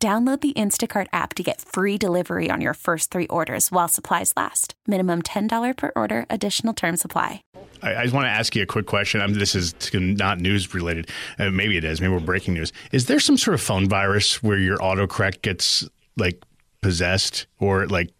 Download the Instacart app to get free delivery on your first three orders while supplies last. Minimum $10 per order, additional term supply. I, I just want to ask you a quick question. I'm, this is not news related. Uh, maybe it is. Maybe we're breaking news. Is there some sort of phone virus where your autocorrect gets like possessed or like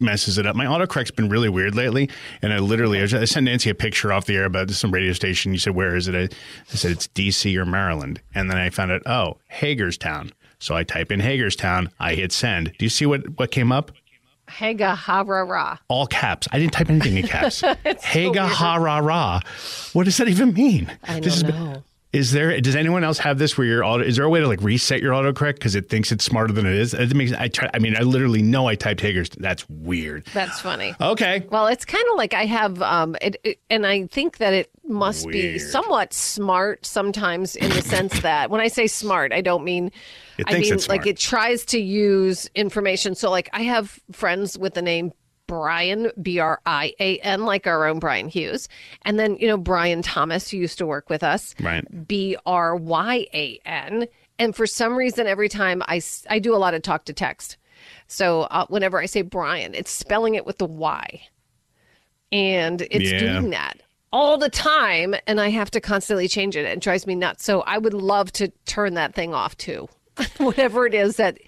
messes it up. My autocorrect's been really weird lately, and I literally I sent Nancy a picture off the air about some radio station. You said, "Where is it?" I, I said, "It's D.C. or Maryland," and then I found out, oh, Hagerstown. So I type in Hagerstown. I hit send. Do you see what what came up? Haga ha ra ra. All caps. I didn't type anything in caps. Haga so ha ra ra. What does that even mean? I don't know. Is there? Does anyone else have this where your auto? Is there a way to like reset your autocorrect because it thinks it's smarter than it is? It makes. I try. I mean, I literally know I typed Hager's. That's weird. That's funny. Okay. Well, it's kind of like I have, um, it, it, and I think that it must weird. be somewhat smart sometimes in the sense that when I say smart, I don't mean. I mean, like it tries to use information. So, like, I have friends with the name Brian, B R I A N, like our own Brian Hughes. And then, you know, Brian Thomas, who used to work with us, right. B R Y A N. And for some reason, every time I, I do a lot of talk to text. So uh, whenever I say Brian, it's spelling it with the Y. And it's yeah. doing that all the time. And I have to constantly change it. It drives me nuts. So I would love to turn that thing off too. Whatever it is that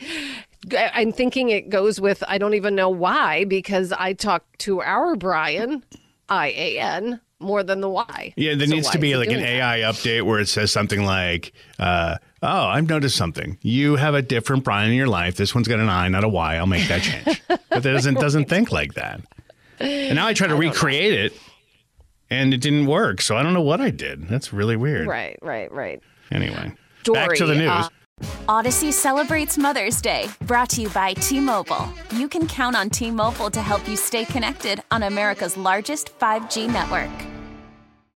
I'm thinking it goes with I don't even know why because I talked to our Brian, I A N, more than the Y. Yeah, there so needs to be like an AI that? update where it says something like, uh, "Oh, I've noticed something. You have a different Brian in your life. This one's got an I, not a Y. I'll make that change." but it doesn't doesn't think like that. And now I try to recreate it, and it didn't work. So I don't know what I did. That's really weird. Right, right, right. Anyway, Dory, back to the news. Uh, Audacy celebrates Mother's Day, brought to you by T Mobile. You can count on T Mobile to help you stay connected on America's largest 5G network.